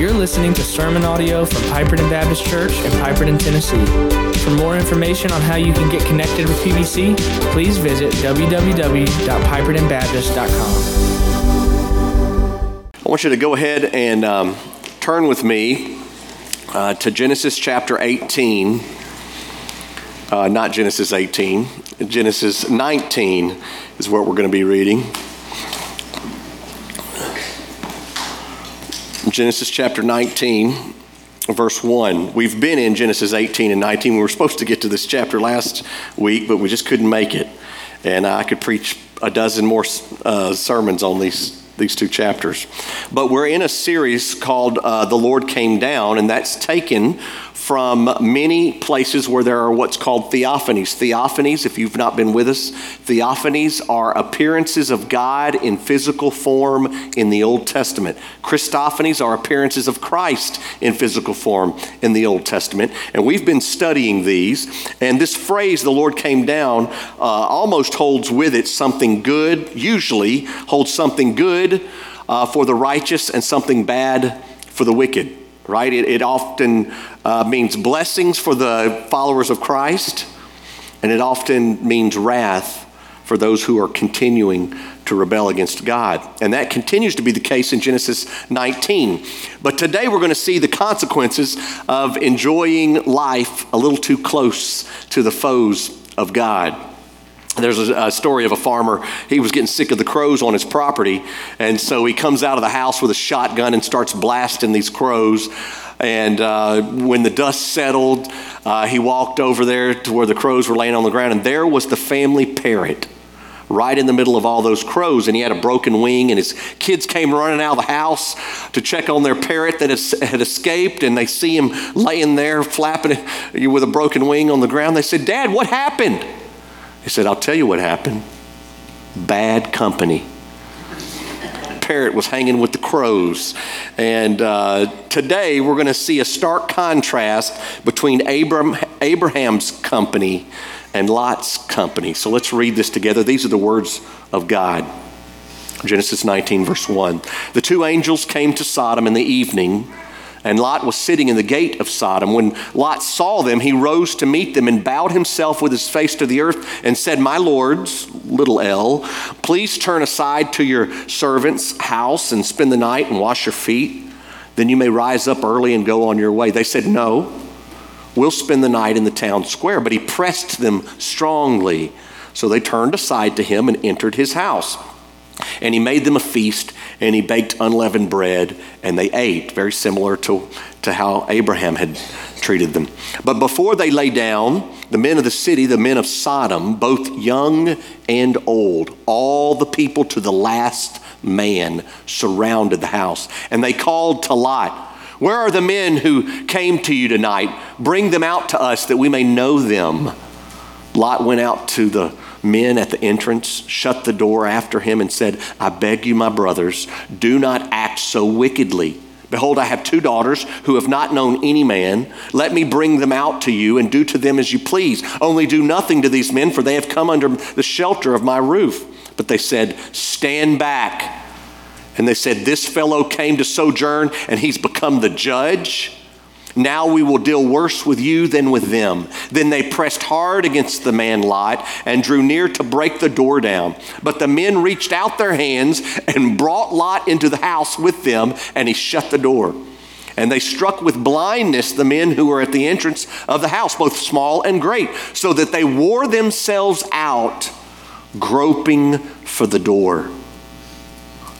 You're listening to sermon audio from Piperton Baptist Church in Piperton, Tennessee. For more information on how you can get connected with PBC, please visit www.pipertonbaptist.com. I want you to go ahead and um, turn with me uh, to Genesis chapter 18. Uh, not Genesis 18, Genesis 19 is what we're going to be reading. Genesis chapter 19, verse 1. We've been in Genesis 18 and 19. We were supposed to get to this chapter last week, but we just couldn't make it. And I could preach a dozen more uh, sermons on these, these two chapters. But we're in a series called uh, The Lord Came Down, and that's taken from many places where there are what's called theophanies. Theophanies, if you've not been with us, theophanies are appearances of God in physical form in the Old Testament. Christophanies are appearances of Christ in physical form in the Old Testament. And we've been studying these. And this phrase, the Lord came down, uh, almost holds with it something good, usually holds something good uh, for the righteous and something bad for the wicked right? It, it often uh, means blessings for the followers of Christ, and it often means wrath for those who are continuing to rebel against God. And that continues to be the case in Genesis 19. But today we're going to see the consequences of enjoying life a little too close to the foes of God. There's a, story of a farmer. He was getting sick of the crows on his property. And so he comes out of the house with a shotgun and starts blasting these crows. And uh, when the dust settled, uh, he walked over there to where the crows were laying on the ground. And there was the family parrot right in the middle of all those crows. And he had a broken wing. And his kids came running out of the house to check on their parrot that had escaped. And they see him laying there flapping with a broken wing on the ground. They said, Dad, what happened? He said, I'll tell you what happened. Bad company. Parrot was hanging with the crows. And uh, today we're going to see a stark contrast between Abram, Abraham's company and Lot's company. So let's read this together. These are the words of God. Genesis 19, verse 1. The two angels came to Sodom in the evening and Lot was sitting in the gate of Sodom. When Lot saw them, he rose to meet them and bowed himself with his face to the earth and said, My lords, little l, please turn aside to your servant's house and spend the night and wash your feet. Then you may rise up early and go on your way. They said, No, we'll spend the night in the town square. But he pressed them strongly. So they turned aside to him and entered his house. And he made them a feast and he baked unleavened bread and they ate, very similar to, to how Abraham had treated them. But before they lay down, the men of the city, the men of Sodom, both young and old, all the people to the last man surrounded the house. And they called to Lot, Where are the men who came to you tonight? Bring them out to us that we may know them. Lot went out to the men at the entrance shut the door after him and said, I beg you, my brothers, do not act so wickedly. Behold, I have two daughters who have not known any man. Let me bring them out to you and do to them as you please. Only do nothing to these men, for they have come under the shelter of my roof. But they said, Stand back. And they said, This fellow came to sojourn, and he's become the judge. Now we will deal worse with you than with them. Then they pressed hard against the man Lot and drew near to break the door down. But the men reached out their hands and brought Lot into the house with them, and he shut the door. And they struck with blindness the men who were at the entrance of the house, both small and great, so that they wore themselves out, groping for the door.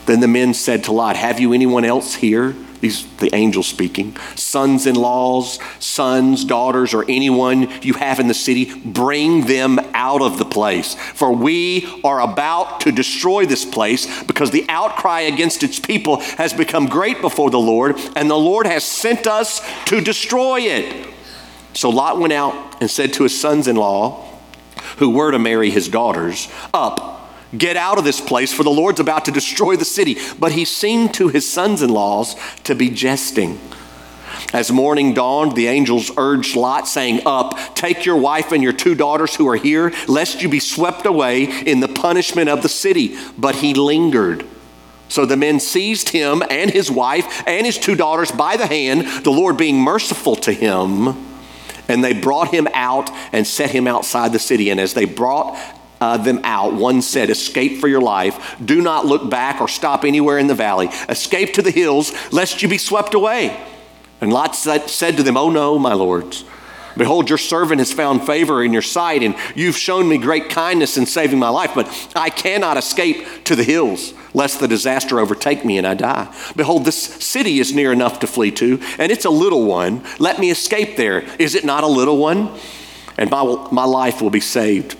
Then the men said to Lot, Have you anyone else here? These the angel speaking. Sons in laws, sons, daughters, or anyone you have in the city, bring them out of the place. For we are about to destroy this place because the outcry against its people has become great before the Lord, and the Lord has sent us to destroy it. So Lot went out and said to his sons in law, who were to marry his daughters, Up Get out of this place, for the Lord's about to destroy the city. But he seemed to his sons in laws to be jesting. As morning dawned, the angels urged Lot, saying, Up, take your wife and your two daughters who are here, lest you be swept away in the punishment of the city. But he lingered. So the men seized him and his wife and his two daughters by the hand, the Lord being merciful to him. And they brought him out and set him outside the city. And as they brought uh, them out, one said, Escape for your life. Do not look back or stop anywhere in the valley. Escape to the hills, lest you be swept away. And Lot said, to them, Oh no, my lords. Behold, your servant has found favor in your sight, and you've shown me great kindness in saving my life, but I cannot escape to the hills, lest the disaster overtake me and I die. Behold, this city is near enough to flee to, and it's a little one. Let me escape there. Is it not a little one? And my, my life will be saved.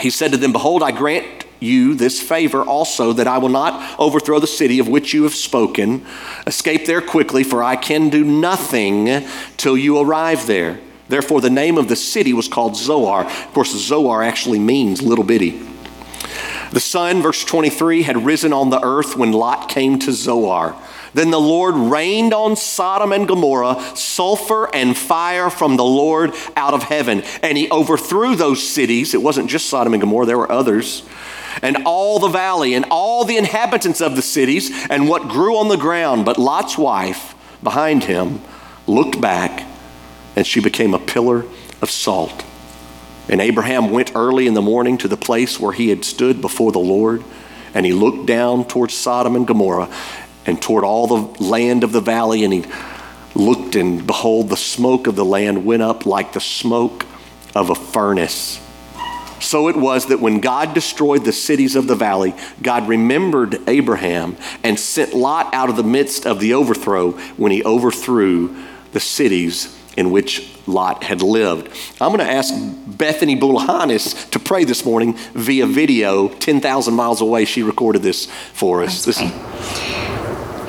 He said to them, Behold, I grant you this favor also that I will not overthrow the city of which you have spoken. Escape there quickly, for I can do nothing till you arrive there. Therefore, the name of the city was called Zoar. Of course, Zoar actually means little bitty. The sun, verse 23, had risen on the earth when Lot came to Zoar. Then the Lord rained on Sodom and Gomorrah sulfur and fire from the Lord out of heaven. And he overthrew those cities. It wasn't just Sodom and Gomorrah, there were others. And all the valley and all the inhabitants of the cities and what grew on the ground. But Lot's wife behind him looked back and she became a pillar of salt. And Abraham went early in the morning to the place where he had stood before the Lord, and he looked down towards Sodom and Gomorrah and toward all the land of the valley, and he looked, and behold, the smoke of the land went up like the smoke of a furnace. So it was that when God destroyed the cities of the valley, God remembered Abraham and sent Lot out of the midst of the overthrow when he overthrew the cities in which Lot had lived. I'm going to ask Bethany Boulahanis to pray this morning via video. 10,000 miles away, she recorded this for us. This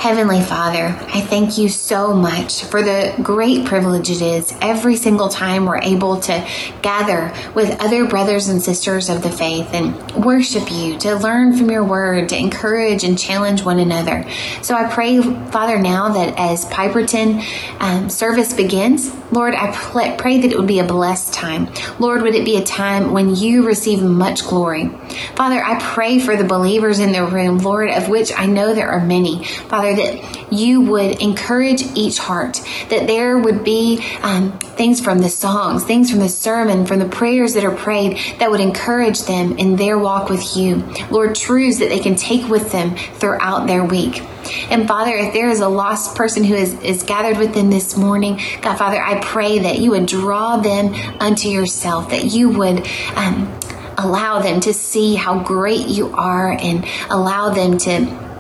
Heavenly Father, I thank you so much for the great privilege it is every single time we're able to gather with other brothers and sisters of the faith and worship you, to learn from your word, to encourage and challenge one another. So I pray, Father, now that as Piperton um, service begins, Lord, I pray that it would be a blessed time. Lord, would it be a time when you receive much glory? Father, I pray for the believers in the room, Lord, of which I know there are many. Father, that you would encourage each heart, that there would be um, things from the songs, things from the sermon, from the prayers that are prayed that would encourage them in their walk with you. Lord, truths that they can take with them throughout their week. And Father, if there is a lost person who is, is gathered with them this morning, God, Father, I pray that you would draw them unto yourself, that you would um, allow them to see how great you are and allow them to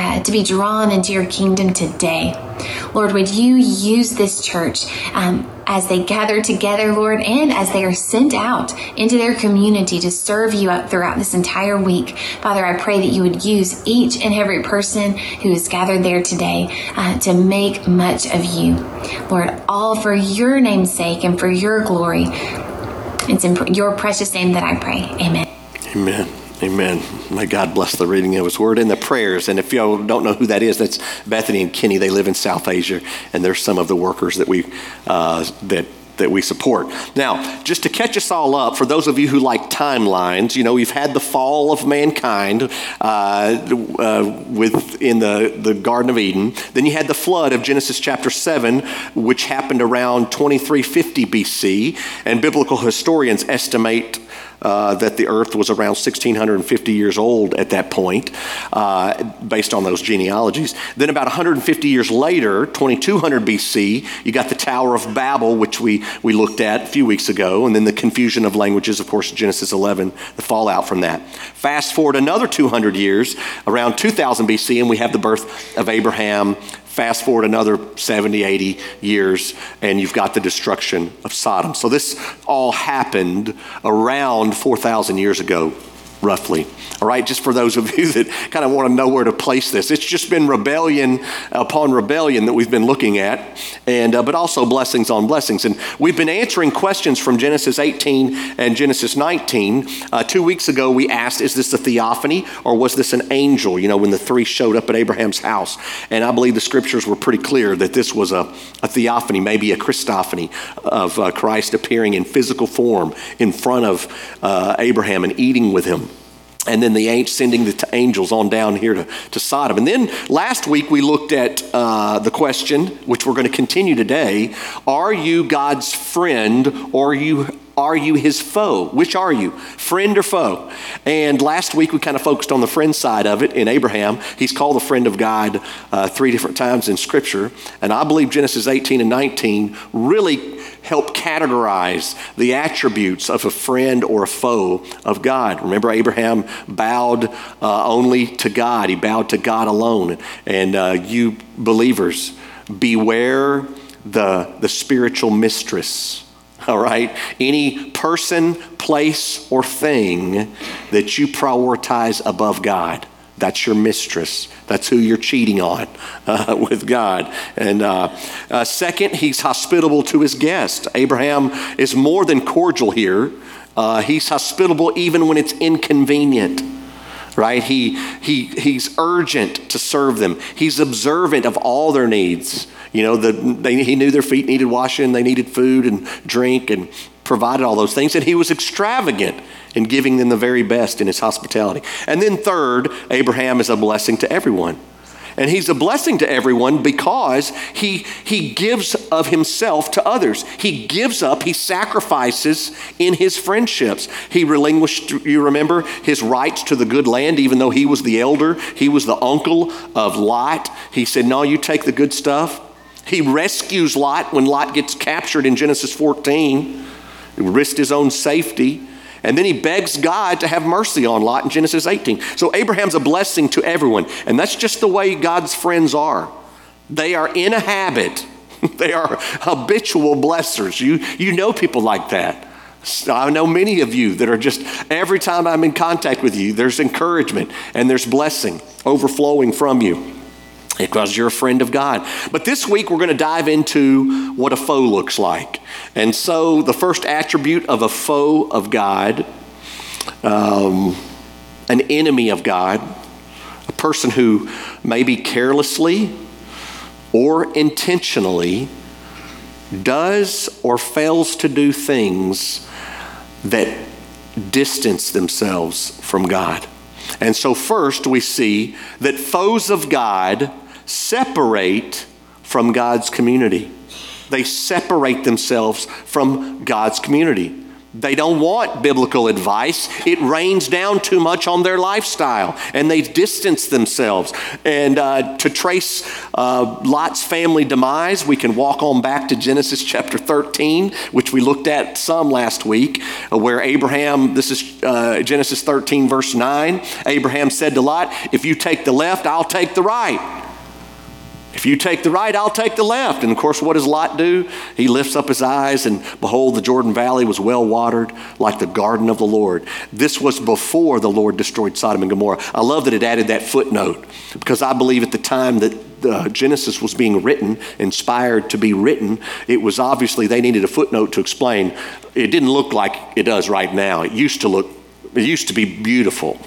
uh, to be drawn into your kingdom today. Lord, would you use this church um, as they gather together, Lord, and as they are sent out into their community to serve you out throughout this entire week. Father, I pray that you would use each and every person who is gathered there today uh, to make much of you. Lord, all for your name's sake and for your glory. It's in your precious name that I pray. Amen. Amen. Amen. May God bless the reading of His Word and the prayers. And if y'all don't know who that is, that's Bethany and Kenny. They live in South Asia, and they're some of the workers that we uh, that that we support. Now, just to catch us all up, for those of you who like timelines, you know we've had the fall of mankind uh, uh, within the the Garden of Eden. Then you had the flood of Genesis chapter seven, which happened around 2350 BC, and biblical historians estimate uh, that the earth was around 1650 years old at that point, uh, based on those genealogies. Then, about 150 years later, 2200 BC, you got the Tower of Babel, which we, we looked at a few weeks ago, and then the confusion of languages, of course, Genesis 11, the fallout from that. Fast forward another 200 years, around 2000 BC, and we have the birth of Abraham, Fast forward another 70, 80 years, and you've got the destruction of Sodom. So this all happened around 4,000 years ago, roughly. All right, just for those of you that kind of want to know where to place this, it's just been rebellion upon rebellion that we've been looking at, and uh, but also blessings on blessings. And we've been answering questions from Genesis 18 and Genesis 19. Uh, two weeks ago, we asked, "Is this a theophany or was this an angel?" You know, when the three showed up at Abraham's house, and I believe the scriptures were pretty clear that this was a, a theophany, maybe a Christophany of uh, Christ appearing in physical form in front of uh, Abraham and eating with him. And then the sending the angels on down here to, to Sodom. And then last week we looked at uh, the question, which we're going to continue today Are you God's friend or you, are you his foe? Which are you, friend or foe? And last week we kind of focused on the friend side of it in Abraham. He's called the friend of God uh, three different times in Scripture. And I believe Genesis 18 and 19 really help categorize the attributes of a friend or a foe of God. Remember, Abraham bowed uh, only to God, he bowed to God alone. And uh, you believers, beware the, the spiritual mistress. All right? Any person, place, or thing that you prioritize above God. That's your mistress. That's who you're cheating on uh, with God. And uh, uh, second, he's hospitable to his guest. Abraham is more than cordial here. Uh, he's hospitable even when it's inconvenient. Right? He, he, he's urgent to serve them. He's observant of all their needs. You know, the, they, he knew their feet needed washing, they needed food and drink, and provided all those things. And he was extravagant in giving them the very best in his hospitality. And then, third, Abraham is a blessing to everyone. And he's a blessing to everyone because he, he gives of himself to others. He gives up, he sacrifices in his friendships. He relinquished, you remember, his rights to the good land, even though he was the elder, he was the uncle of Lot. He said, No, you take the good stuff. He rescues Lot when Lot gets captured in Genesis 14. He risked his own safety. And then he begs God to have mercy on Lot in Genesis 18. So Abraham's a blessing to everyone. And that's just the way God's friends are. They are in a habit, they are habitual blessers. You, you know people like that. I know many of you that are just, every time I'm in contact with you, there's encouragement and there's blessing overflowing from you because you're a friend of God. But this week we're going to dive into what a foe looks like. And so the first attribute of a foe of God, um, an enemy of God, a person who maybe carelessly or intentionally does or fails to do things that distance themselves from God. And so, first, we see that foes of God separate from God's community. They separate themselves from God's community. They don't want biblical advice. It rains down too much on their lifestyle, and they distance themselves. And uh, to trace uh, Lot's family demise, we can walk on back to Genesis chapter 13, which we looked at some last week, uh, where Abraham, this is uh, Genesis 13, verse 9, Abraham said to Lot, If you take the left, I'll take the right. If you take the right, I'll take the left. And of course, what does Lot do? He lifts up his eyes, and behold, the Jordan Valley was well watered, like the garden of the Lord. This was before the Lord destroyed Sodom and Gomorrah. I love that it added that footnote because I believe at the time that uh, Genesis was being written, inspired to be written, it was obviously they needed a footnote to explain. It didn't look like it does right now. It used to look it used to be beautiful.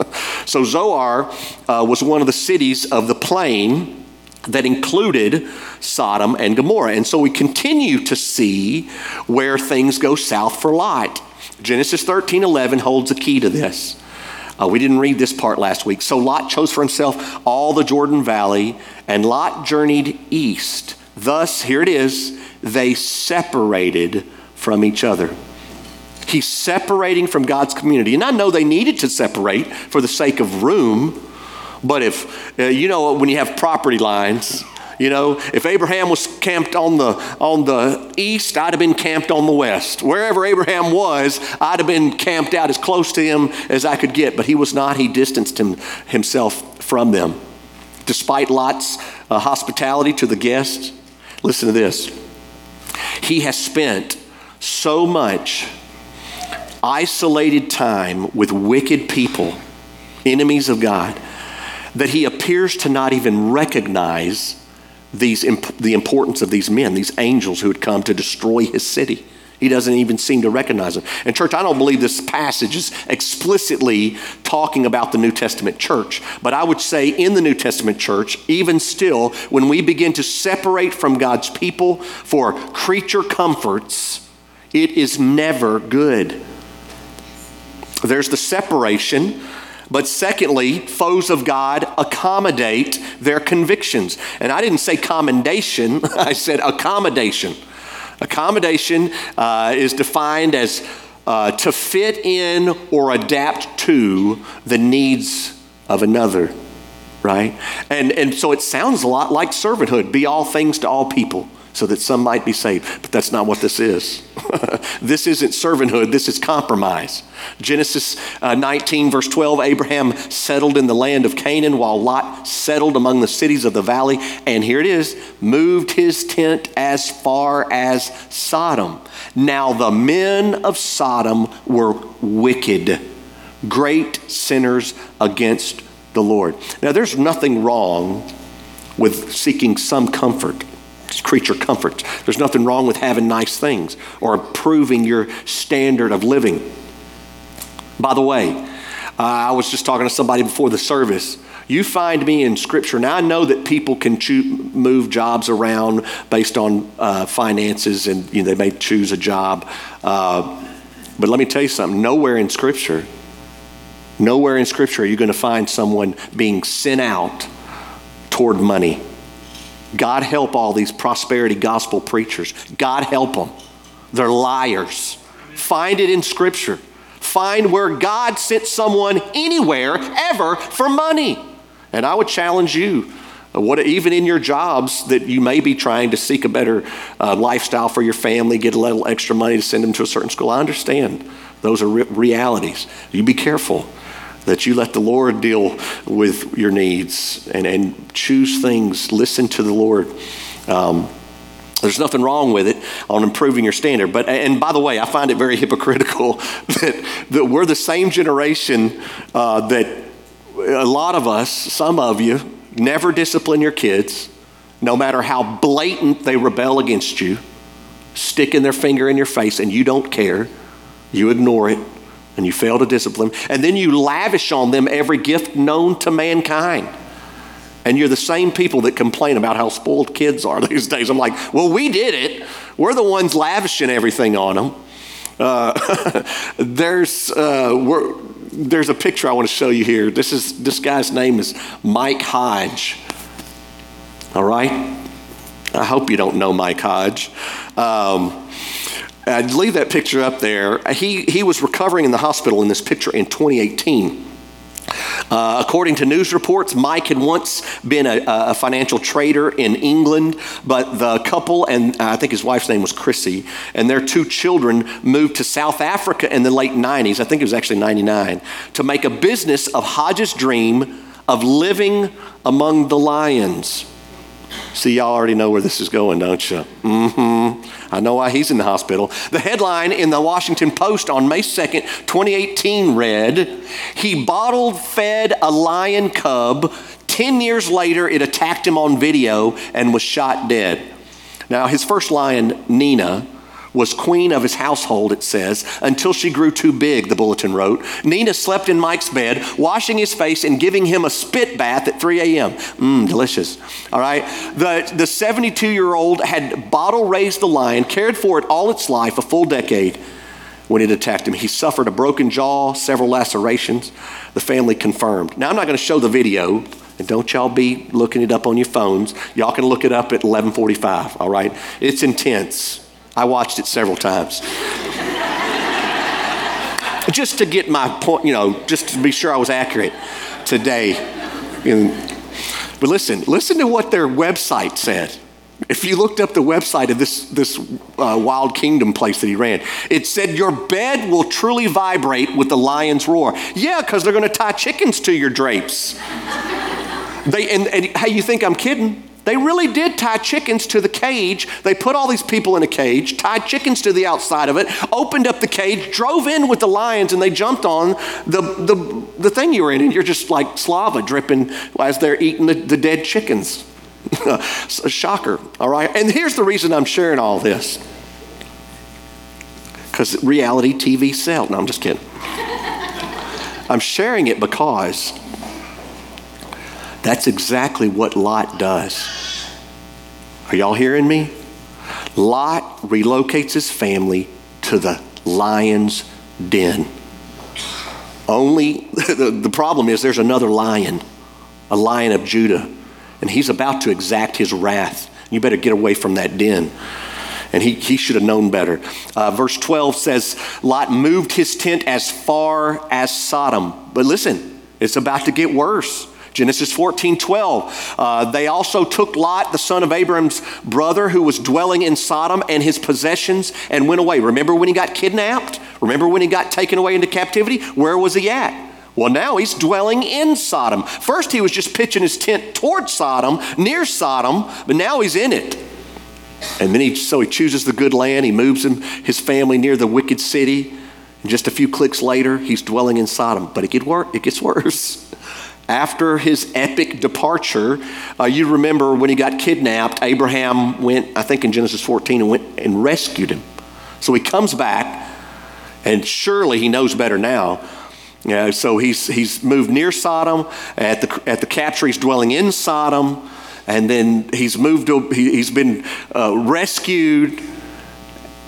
so Zoar uh, was one of the cities of the plain that included Sodom and Gomorrah. And so we continue to see where things go south for Lot. Genesis 13 11 holds a key to this. Uh, we didn't read this part last week. So Lot chose for himself all the Jordan Valley, and Lot journeyed east. Thus, here it is, they separated from each other. He's separating from God's community. And I know they needed to separate for the sake of room but if, uh, you know, when you have property lines, you know, if Abraham was camped on the, on the east, I'd have been camped on the west. Wherever Abraham was, I'd have been camped out as close to him as I could get. But he was not. He distanced him, himself from them. Despite Lot's uh, hospitality to the guests, listen to this. He has spent so much isolated time with wicked people, enemies of God that he appears to not even recognize these, the importance of these men, these angels who had come to destroy his city. He doesn't even seem to recognize them. And, church, I don't believe this passage is explicitly talking about the New Testament church. But I would say in the New Testament church, even still, when we begin to separate from God's people for creature comforts, it is never good. There's the separation But secondly, foes of God accommodate their convictions. And I didn't say commendation, I said accommodation. Accommodation uh, is defined as uh, to fit in or adapt to the needs of another, right? And, and so it sounds a lot like servanthood be all things to all people so that some might be saved. But that's not what this is. this isn't servanthood, this is compromise. Genesis uh, 19, verse 12 Abraham settled in the land of Canaan while Lot settled among the cities of the valley. And here it is moved his tent as far as Sodom. Now the men of Sodom were wicked, great sinners against the Lord. Now there's nothing wrong with seeking some comfort creature comforts. There's nothing wrong with having nice things or improving your standard of living. By the way, uh, I was just talking to somebody before the service. You find me in Scripture. Now, I know that people can move jobs around based on uh, finances and you know, they may choose a job. Uh, but let me tell you something nowhere in Scripture, nowhere in Scripture are you going to find someone being sent out toward money. God help all these prosperity gospel preachers. God help them. They're liars. Find it in Scripture. Find where God sent someone anywhere, ever, for money. And I would challenge you, what, even in your jobs, that you may be trying to seek a better uh, lifestyle for your family, get a little extra money to send them to a certain school. I understand. Those are re- realities. You be careful that you let the Lord deal with your needs and, and choose things, listen to the Lord. Um, there's nothing wrong with it on improving your standard. But and by the way, I find it very hypocritical that, that we're the same generation uh, that a lot of us, some of you, never discipline your kids, no matter how blatant they rebel against you, sticking their finger in your face, and you don't care. You ignore it and you fail to discipline, and then you lavish on them every gift known to mankind. And you're the same people that complain about how spoiled kids are these days. I'm like, well, we did it. We're the ones lavishing everything on them. Uh, there's, uh, there's a picture I want to show you here. This, is, this guy's name is Mike Hodge. All right? I hope you don't know Mike Hodge. Um, I'd leave that picture up there. He, he was recovering in the hospital in this picture in 2018. Uh, according to news reports, Mike had once been a, a, financial trader in England, but the couple, and I think his wife's name was Chrissy, and their two children moved to South Africa in the late 90s, I think it was actually 99, to make a business of Hodge's dream of living among the lions. See, y'all already know where this is going, don't you? Mm-hmm. I know why he's in the hospital. The headline in the Washington Post on May 2nd, 2018 read, He bottled fed a lion cub. Ten years later, it attacked him on video and was shot dead. Now, his first lion, Nina, was queen of his household, it says, until she grew too big, the bulletin wrote. Nina slept in Mike's bed, washing his face and giving him a spit bath at 3 a.m. Mmm, delicious. All right. The, the 72 year old had bottle raised the lion, cared for it all its life, a full decade, when it attacked him. He suffered a broken jaw, several lacerations. The family confirmed. Now, I'm not going to show the video. And don't y'all be looking it up on your phones. Y'all can look it up at 1145, all right? It's intense. I watched it several times. just to get my point, you know, just to be sure I was accurate today. but listen, listen to what their website said. If you looked up the website of this, this uh, Wild Kingdom place that he ran, it said, Your bed will truly vibrate with the lion's roar. Yeah, because they're going to tie chickens to your drapes. They, and, and hey, you think I'm kidding? They really did tie chickens to the cage. They put all these people in a cage, tied chickens to the outside of it, opened up the cage, drove in with the lions, and they jumped on the, the, the thing you were in, and you're just like slava dripping as they're eating the, the dead chickens. a shocker, all right? And here's the reason I'm sharing all this because reality TV sells. No, I'm just kidding. I'm sharing it because that's exactly what Lot does. Are y'all hearing me? Lot relocates his family to the lion's den. Only the, the problem is there's another lion, a lion of Judah, and he's about to exact his wrath. You better get away from that den. And he, he should have known better. Uh, verse 12 says, Lot moved his tent as far as Sodom. But listen, it's about to get worse. Genesis 14, 12. Uh, they also took Lot, the son of Abram's brother, who was dwelling in Sodom, and his possessions and went away. Remember when he got kidnapped? Remember when he got taken away into captivity? Where was he at? Well, now he's dwelling in Sodom. First, he was just pitching his tent towards Sodom, near Sodom, but now he's in it. And then he, so he chooses the good land. He moves him, his family near the wicked city. And just a few clicks later, he's dwelling in Sodom. But it, get wor- it gets worse. After his epic departure, uh, you remember when he got kidnapped, Abraham went, I think in Genesis 14, and went and rescued him. So he comes back, and surely he knows better now. Yeah, so he's, he's moved near Sodom. At the, at the capture, he's dwelling in Sodom. And then he's moved he, has been uh, rescued.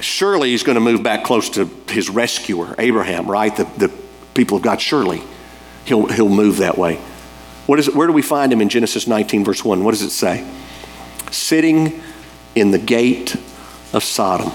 Surely he's going to move back close to his rescuer, Abraham, right? The, the people of God, surely he'll, he'll move that way. What is it, where do we find him in Genesis 19, verse 1? What does it say? Sitting in the gate of Sodom.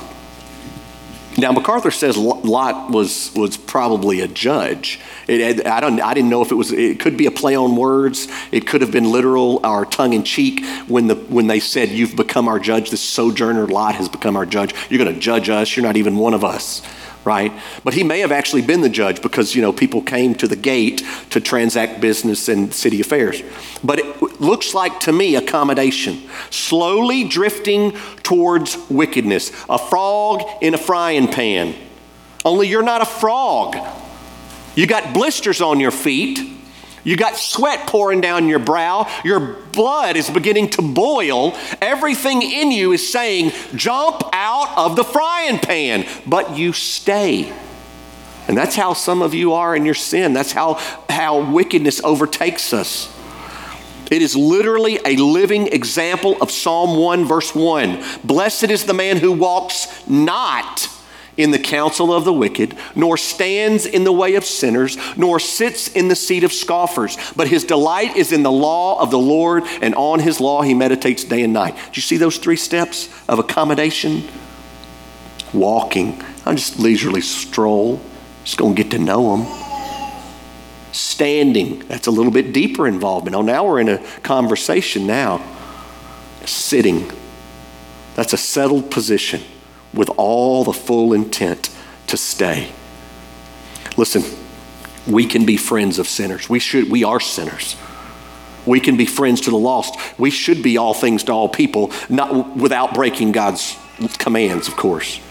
Now, MacArthur says Lot was, was probably a judge. It, I, don't, I didn't know if it was, it could be a play on words. It could have been literal or tongue in cheek when, the, when they said, You've become our judge. This sojourner Lot has become our judge. You're going to judge us. You're not even one of us right? But he may have actually been the judge because, you know, people came to the gate to transact business and city affairs. But it looks like to me accommodation, slowly drifting towards wickedness, a frog in a frying pan. Only you're not a frog. You got blisters on your feet you got sweat pouring down your brow. Your blood is beginning to boil. Everything in you is saying, jump out of the frying pan, but you stay. And that's how some of you are in your sin. That's how, how wickedness overtakes us. It is literally a living example of Psalm 1, verse 1. Blessed is the man who walks not in the counsel of the wicked, nor stands in the way of sinners, nor sits in the seat of scoffers. But his delight is in the law of the Lord, and on his law he meditates day and night. Do you see those three steps of accommodation? Walking. I just leisurely stroll, just to get to know him. Standing. That's a little bit deeper involvement. Oh, now we're in a conversation now. Sitting. That's a settled position with all the full intent to stay. Listen, we can be friends of sinners. We should we are sinners. We can be friends to the lost. We should be all things to all people, not without breaking God's commands, of course.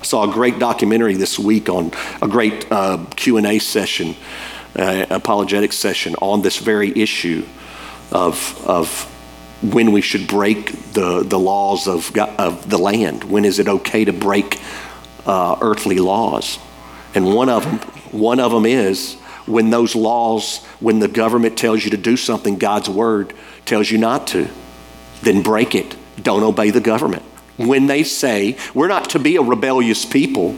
I saw a great documentary this week on a great uh, Q&A session, uh, apologetic session on this very issue of, of when we should break the, the laws of, of the land. When is it okay to break uh, earthly laws? And one of them, one of them is when those laws, when the government tells you to do something, God's word tells you not to, then break it. Don't obey the government. When they say we're not to be a rebellious people,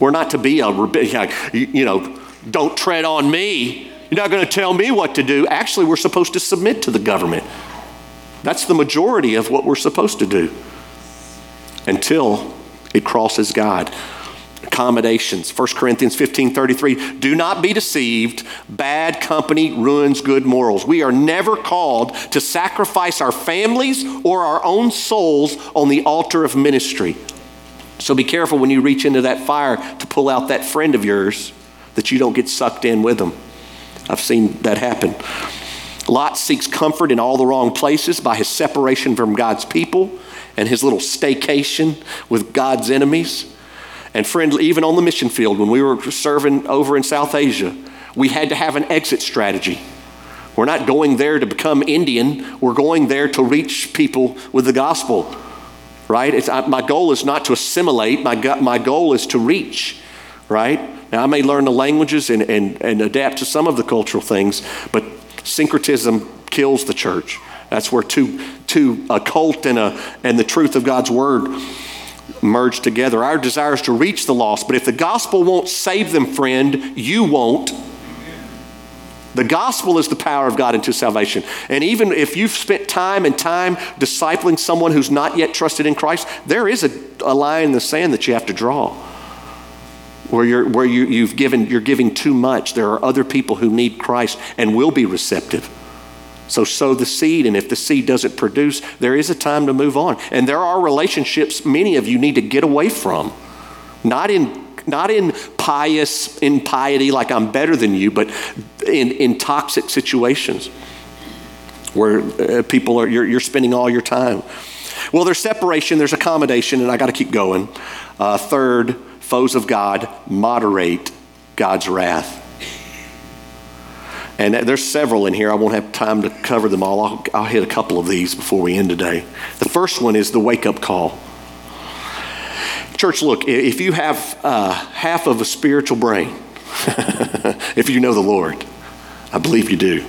we're not to be a you know, don't tread on me. You're not going to tell me what to do. Actually, we're supposed to submit to the government. That's the majority of what we're supposed to do until it crosses God. Accommodations. 1 Corinthians 15 33. Do not be deceived. Bad company ruins good morals. We are never called to sacrifice our families or our own souls on the altar of ministry. So be careful when you reach into that fire to pull out that friend of yours that you don't get sucked in with them. I've seen that happen. Lot seeks comfort in all the wrong places by his separation from God's people and his little staycation with God's enemies. And friend, even on the mission field, when we were serving over in South Asia, we had to have an exit strategy. We're not going there to become Indian, we're going there to reach people with the gospel, right? It's, I, my goal is not to assimilate, my, my goal is to reach, right? Now, I may learn the languages and, and, and adapt to some of the cultural things, but Syncretism kills the church. That's where two, two a cult and, a, and the truth of God's word merge together. Our desire is to reach the lost, but if the gospel won't save them, friend, you won't. The gospel is the power of God into salvation. And even if you've spent time and time discipling someone who's not yet trusted in Christ, there is a, a line in the sand that you have to draw. Where, you're, where you, you've given, you're giving too much. There are other people who need Christ and will be receptive. So sow the seed, and if the seed doesn't produce, there is a time to move on. And there are relationships many of you need to get away from. Not in not in pious in piety like I'm better than you, but in, in toxic situations where uh, people are you're, you're spending all your time. Well, there's separation, there's accommodation, and I got to keep going. Uh, third, foes of God moderate God's wrath. And there's several in here. I won't have time to cover them all. I'll, I'll hit a couple of these before we end today. The first one is the wake up call. Church, look, if you have uh, half of a spiritual brain, if you know the Lord, I believe you do,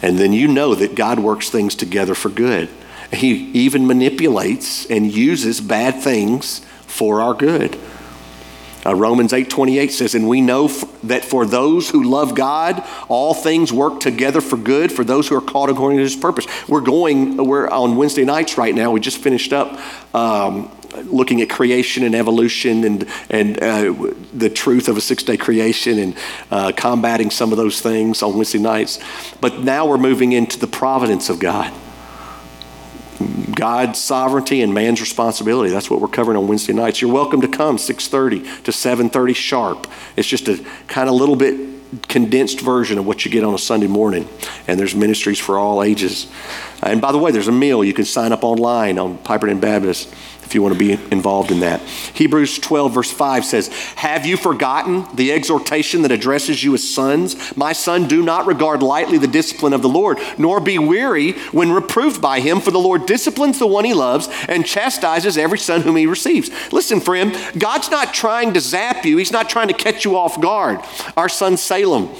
and then you know that God works things together for good. He even manipulates and uses bad things for our good. Uh, Romans 8:28 says, "And we know f- that for those who love God, all things work together for good for those who are called according to His purpose." We're going. We're on Wednesday nights right now. We just finished up um, looking at creation and evolution and and uh, the truth of a six-day creation and uh, combating some of those things on Wednesday nights. But now we're moving into the providence of God. God's sovereignty and man's responsibility. That's what we're covering on Wednesday nights. You're welcome to come 6:30 to 7:30 sharp. It's just a kind of little bit condensed version of what you get on a Sunday morning. And there's ministries for all ages. And by the way, there's a meal you can sign up online on Piperton Baptist if you want to be involved in that. Hebrews 12, verse 5 says, Have you forgotten the exhortation that addresses you as sons? My son, do not regard lightly the discipline of the Lord, nor be weary when reproved by him, for the Lord disciplines the one he loves and chastises every son whom he receives. Listen, friend, God's not trying to zap you, he's not trying to catch you off guard. Our son Salem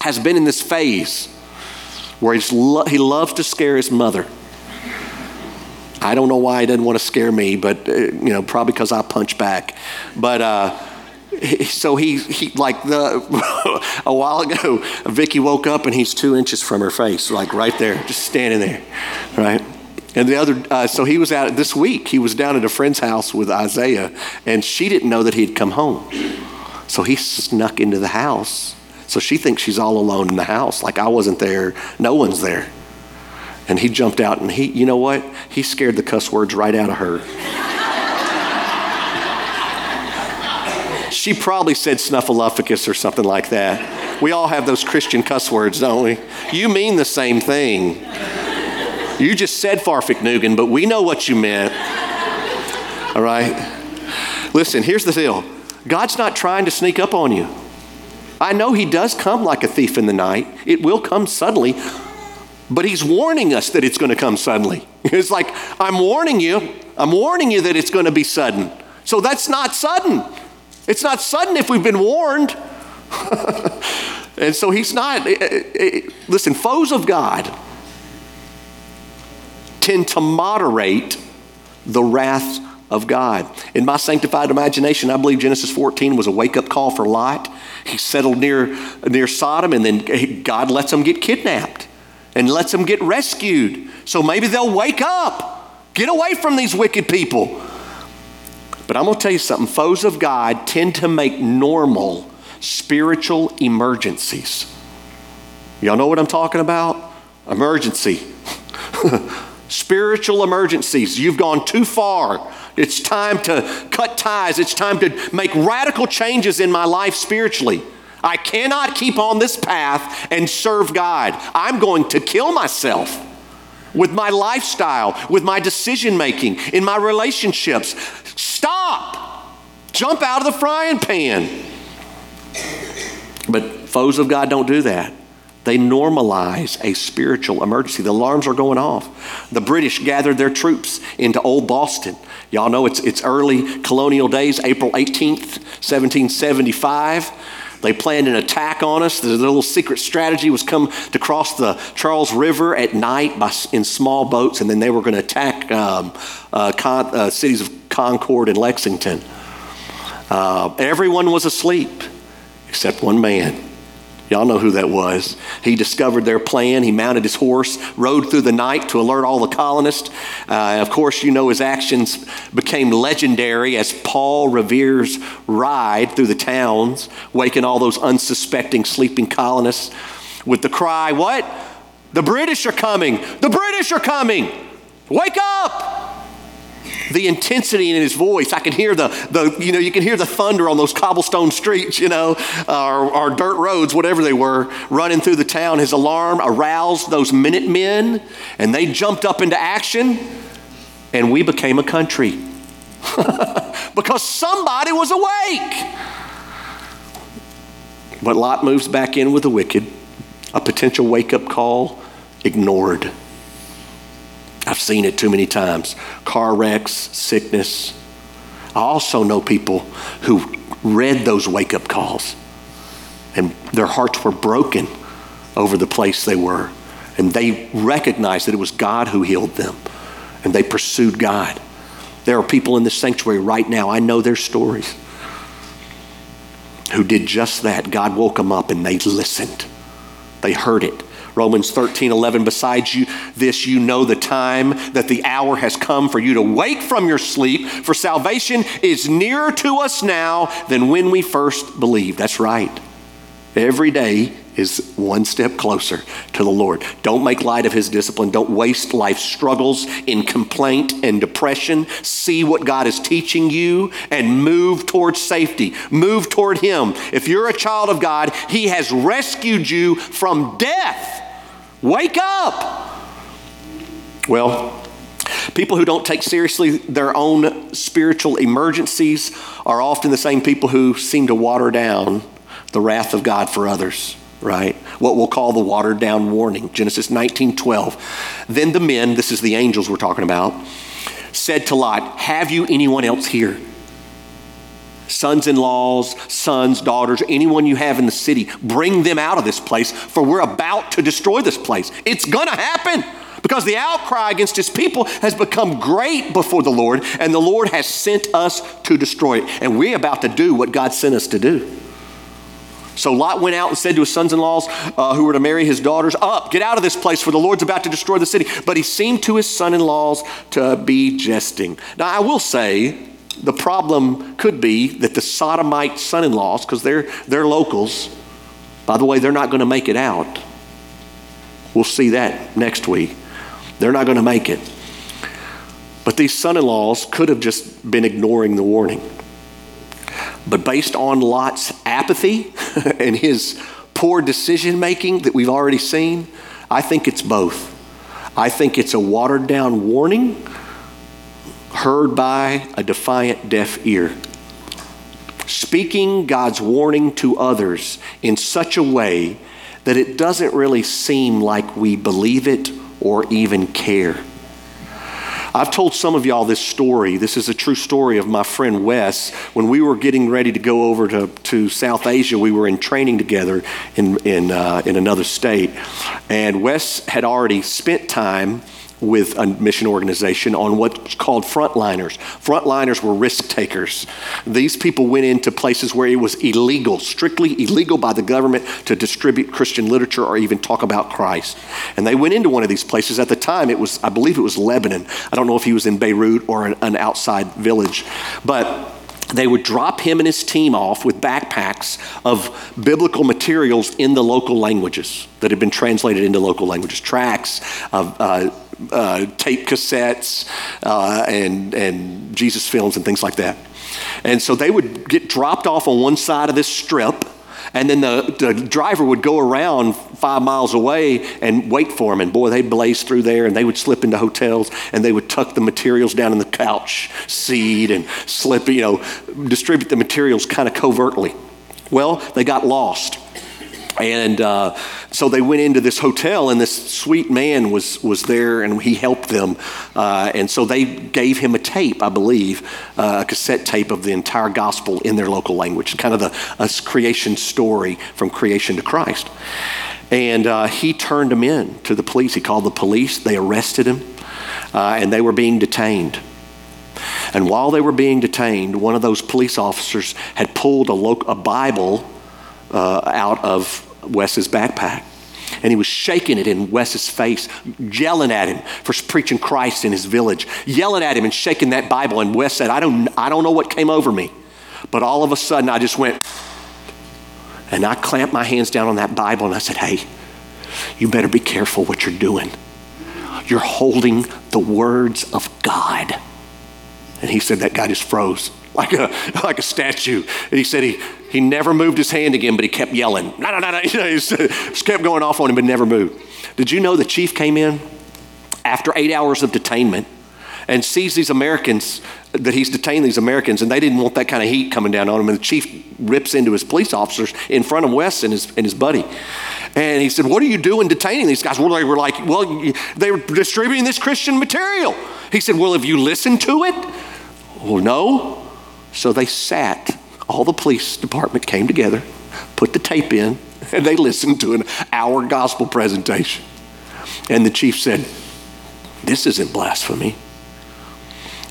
has been in this phase where lo- he loves to scare his mother. I don't know why he doesn't want to scare me, but uh, you know, probably because I punch back. But uh, so he, he like the a while ago, Vicky woke up and he's two inches from her face, like right there, just standing there, right. And the other, uh, so he was out this week. He was down at a friend's house with Isaiah, and she didn't know that he'd come home. So he snuck into the house. So she thinks she's all alone in the house, like I wasn't there. No one's there. And he jumped out and he, you know what? He scared the cuss words right out of her. she probably said snuffleupagus or something like that. We all have those Christian cuss words, don't we? You mean the same thing. You just said Fahrvergnügen, but we know what you meant. All right? Listen, here's the deal God's not trying to sneak up on you. I know He does come like a thief in the night, it will come suddenly, but he's warning us that it's going to come suddenly. It's like, I'm warning you, I'm warning you that it's going to be sudden. So that's not sudden. It's not sudden if we've been warned. and so he's not, eh, eh, eh, listen, foes of God tend to moderate the wrath of God. In my sanctified imagination, I believe Genesis 14 was a wake up call for Lot. He settled near, near Sodom, and then God lets him get kidnapped and lets them get rescued. So maybe they'll wake up, get away from these wicked people. But I'm going to tell you something foes of God tend to make normal spiritual emergencies. Y'all know what I'm talking about? Emergency. spiritual emergencies. You've gone too far. It's time to cut ties. It's time to make radical changes in my life spiritually. I cannot keep on this path and serve God. I'm going to kill myself with my lifestyle, with my decision making, in my relationships. Stop! Jump out of the frying pan. But foes of God don't do that. They normalize a spiritual emergency. The alarms are going off. The British gathered their troops into Old Boston. Y'all know it's, it's early colonial days, April 18th, 1775. They planned an attack on us. Their little secret strategy was come to cross the Charles River at night by, in small boats, and then they were going to attack um, uh, con, uh, cities of Concord and Lexington. Uh, everyone was asleep except one man. Y'all know who that was. He discovered their plan. He mounted his horse, rode through the night to alert all the colonists. Uh, of course, you know his actions became legendary as Paul Revere's ride through the towns, waking all those unsuspecting sleeping colonists with the cry, What? The British are coming! The British are coming! Wake up! The intensity in his voice. I can hear the, the you know, you can hear the thunder on those cobblestone streets, you know, or, or dirt roads, whatever they were, running through the town. His alarm aroused those Minutemen, and they jumped up into action, and we became a country. because somebody was awake. But Lot moves back in with the wicked, a potential wake up call ignored. I've seen it too many times car wrecks, sickness. I also know people who read those wake up calls and their hearts were broken over the place they were. And they recognized that it was God who healed them and they pursued God. There are people in this sanctuary right now, I know their stories, who did just that. God woke them up and they listened, they heard it. Romans 13, 11. Besides you, this, you know the time that the hour has come for you to wake from your sleep, for salvation is nearer to us now than when we first believed. That's right. Every day is one step closer to the Lord. Don't make light of his discipline. Don't waste life's struggles in complaint and depression. See what God is teaching you and move towards safety. Move toward him. If you're a child of God, he has rescued you from death. Wake up! Well, People who don't take seriously their own spiritual emergencies are often the same people who seem to water down the wrath of God for others, right? What we'll call the watered down warning. Genesis 19:12. Then the men, this is the angels we're talking about, said to Lot, "Have you anyone else here?" sons in laws, sons, daughters, anyone you have in the city, bring them out of this place, for we're about to destroy this place. It's to happen because the outcry against his people has become great before the Lord, and the Lord has sent us to destroy it. And we're about to do what God sent us to do. So Lot went out and said to his sons in laws uh, who were to marry his daughters, Up, get out of this place, for the Lord's about to destroy the city. But he seemed to his son in laws to be jesting. Now, I will say, the problem could be that the sodomite son in laws, because they're, they're locals, by the way, they're not going to make it out. We'll see that next week. They're not going to make it. But these son in laws could have just been ignoring the warning. But based on Lot's apathy and his poor decision making that we've already seen, I think it's both. I think it's a watered down warning heard by a defiant deaf ear. Speaking God's warning to others in such a way that it doesn't really seem like we believe it or even care. I've told some of y'all this story. This is a true story of my friend Wes. When we were getting ready to go over to, to South Asia, we were in training together in, in, uh, in another state. And Wes had already spent time with a mission organization on what's called frontliners. Frontliners were risk takers. These people went into places where it was illegal, strictly illegal by the government to distribute Christian literature or even talk about Christ. And they went into one of these places. At the time, it was, I believe it was Lebanon. I don't know if he was in Beirut or an, an outside village. But they would drop him and his team off with backpacks of biblical materials in the local languages that had been translated into local languages, tracts of uh, uh, tape cassettes uh, and, and Jesus films and things like that. And so they would get dropped off on one side of this strip, and then the, the driver would go around five miles away and wait for them. And boy, they blazed through there, and they would slip into hotels, and they would tuck the materials down in the couch seat and slip, you know, distribute the materials kind of covertly. Well, they got lost. And uh, so they went into this hotel, and this sweet man was, was there, and he helped them. Uh, and so they gave him a tape, I believe, uh, a cassette tape of the entire gospel in their local language, kind of the, creation story from creation to Christ. And uh, he turned them in to the police. He called the police, they arrested him, uh, and they were being detained. And while they were being detained, one of those police officers had pulled a, lo- a Bible uh, out of Wes's backpack. And he was shaking it in Wes's face, yelling at him for preaching Christ in his village, yelling at him and shaking that Bible. And Wes said, I don't, I don't know what came over me. But all of a sudden, I just went, and I clamped my hands down on that Bible and I said, Hey, you better be careful what you're doing. You're holding the words of God. And he said, That guy just froze like a, like a statue. And he said he, he never moved his hand again, but he kept yelling. No, no, no, no. He just kept going off on him, but never moved. Did you know the chief came in after eight hours of detainment and sees these Americans, that he's detained these Americans, and they didn't want that kind of heat coming down on him. And the chief rips into his police officers in front of Wes and his, and his buddy. And he said, What are you doing detaining these guys? Well, they were like, Well, they were distributing this Christian material. He said, Well, have you listened to it? Well, no. So they sat, all the police department came together, put the tape in, and they listened to an hour gospel presentation. And the chief said, This isn't blasphemy.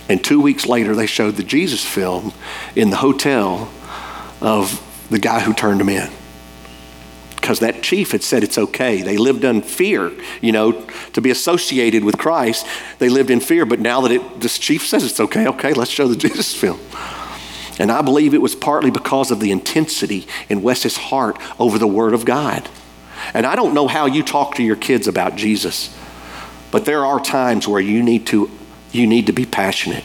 And two weeks later, they showed the Jesus film in the hotel of the guy who turned him in. Because that chief had said it's okay. They lived in fear, you know, to be associated with Christ. They lived in fear, but now that it, this chief says it's okay, okay, let's show the Jesus film. And I believe it was partly because of the intensity in Wes's heart over the Word of God. And I don't know how you talk to your kids about Jesus, but there are times where you need to you need to be passionate.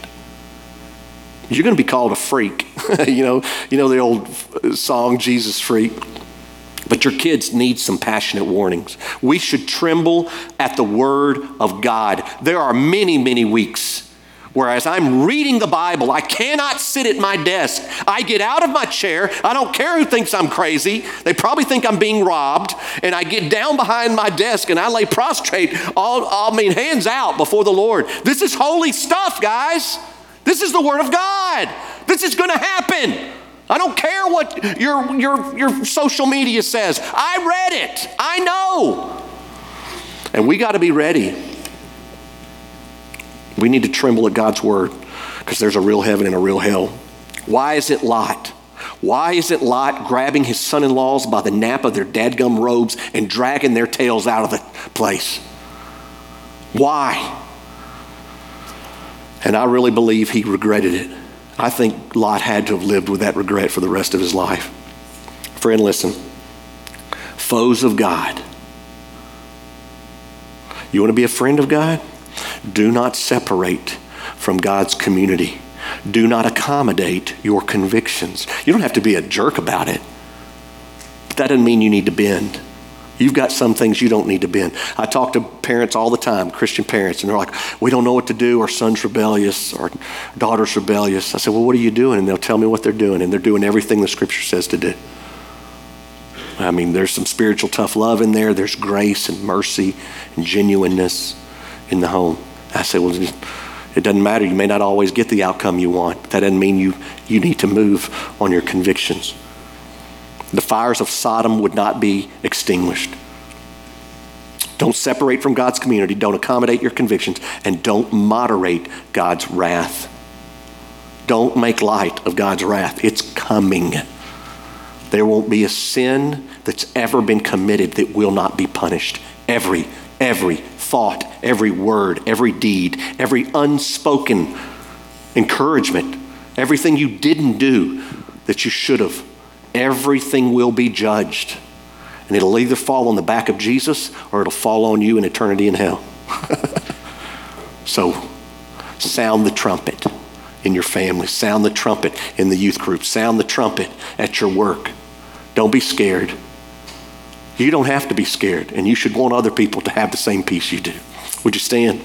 You're going to be called a freak. you know, you know the old song Jesus freak. But your kids need some passionate warnings. We should tremble at the word of God. There are many, many weeks Whereas I'm reading the Bible, I cannot sit at my desk. I get out of my chair. I don't care who thinks I'm crazy. They probably think I'm being robbed. And I get down behind my desk and I lay prostrate, all, I mean, hands out before the Lord. This is holy stuff, guys. This is the Word of God. This is going to happen. I don't care what your, your, your social media says. I read it. I know. And we got to be ready. We need to tremble at God's word because there's a real heaven and a real hell. Why is it Lot? Why is it Lot grabbing his son in laws by the nap of their dadgum robes and dragging their tails out of the place? Why? And I really believe he regretted it. I think Lot had to have lived with that regret for the rest of his life. Friend, listen. Foes of God. You want to be a friend of God? Do not separate from God's community. Do not accommodate your convictions. You don't have to be a jerk about it, but that doesn't mean you need to bend. You've got some things you don't need to bend. I talk to parents all the time, Christian parents, and they're like, we don't know what to do. Our son's rebellious, our daughter's rebellious. I said, well, what are you doing? And they'll tell me what they're doing, and they're doing everything the scripture says to do. I mean, there's some spiritual tough love in there, there's grace and mercy and genuineness in the home. I say, well, it doesn't matter. You may not always get the outcome you want. That doesn't mean you, you need to move on your convictions. The fires of Sodom would not be extinguished. Don't separate from God's community. Don't accommodate your convictions. And don't moderate God's wrath. Don't make light of God's wrath. It's coming. There won't be a sin that's ever been committed that will not be punished. Every, every thought, every word, every deed, every unspoken encouragement, everything you didn't do that you should have, everything will be judged. And it'll either fall on the back of Jesus or it'll fall on you in eternity in hell. so, sound the trumpet in your family, sound the trumpet in the youth group, sound the trumpet at your work. Don't be scared. You don't have to be scared, and you should want other people to have the same peace you do. Would you stand?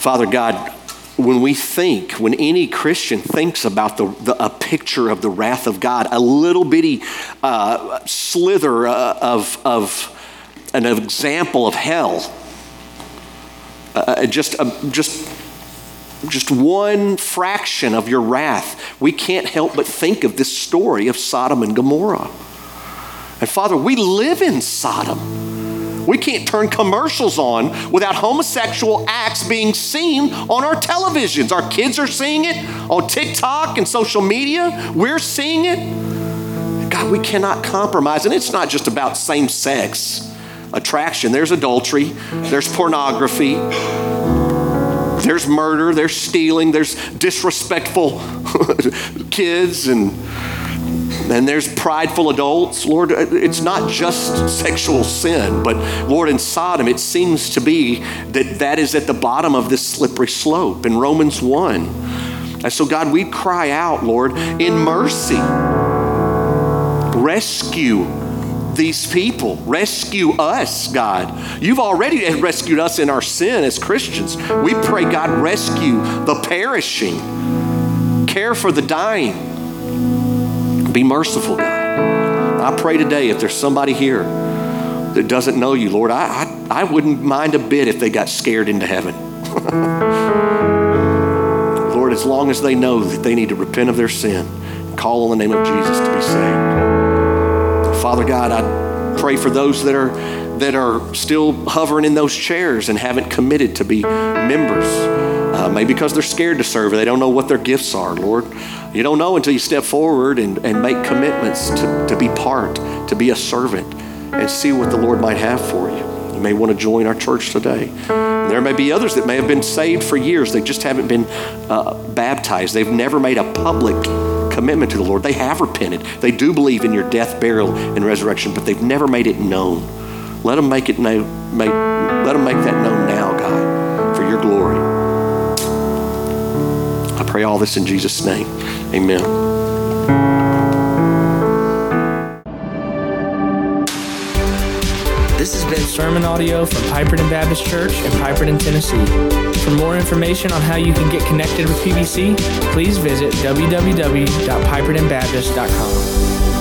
Father God, when we think, when any Christian thinks about the, the, a picture of the wrath of God, a little bitty uh, slither uh, of, of an example of hell, uh, just, uh, just, just one fraction of your wrath, we can't help but think of this story of Sodom and Gomorrah. And Father, we live in Sodom. We can't turn commercials on without homosexual acts being seen on our televisions. Our kids are seeing it on TikTok and social media. We're seeing it. God, we cannot compromise. And it's not just about same sex attraction, there's adultery, there's pornography, there's murder, there's stealing, there's disrespectful kids, and and there's prideful adults. Lord, it's not just sexual sin, but Lord, in Sodom, it seems to be that that is at the bottom of this slippery slope in Romans 1. And so, God, we cry out, Lord, in mercy, rescue these people. Rescue us, God. You've already rescued us in our sin as Christians. We pray, God, rescue the perishing, care for the dying. Be merciful, God. I pray today if there's somebody here that doesn't know you, Lord, I, I, I wouldn't mind a bit if they got scared into heaven. Lord, as long as they know that they need to repent of their sin, call on the name of Jesus to be saved. Father God, I pray for those that are that are still hovering in those chairs and haven't committed to be members. Uh, maybe because they're scared to serve, they don't know what their gifts are, Lord. You don't know until you step forward and, and make commitments to, to be part, to be a servant, and see what the Lord might have for you. You may want to join our church today. There may be others that may have been saved for years, they just haven't been uh, baptized. They've never made a public commitment to the Lord. They have repented. They do believe in your death, burial, and resurrection, but they've never made it known. Let them make it known. Make, let them make that known now, pray all this in Jesus' name. Amen. This has been sermon audio from Piperton Baptist Church in Piperton, Tennessee. For more information on how you can get connected with PBC, please visit www.pipertonbaptist.com.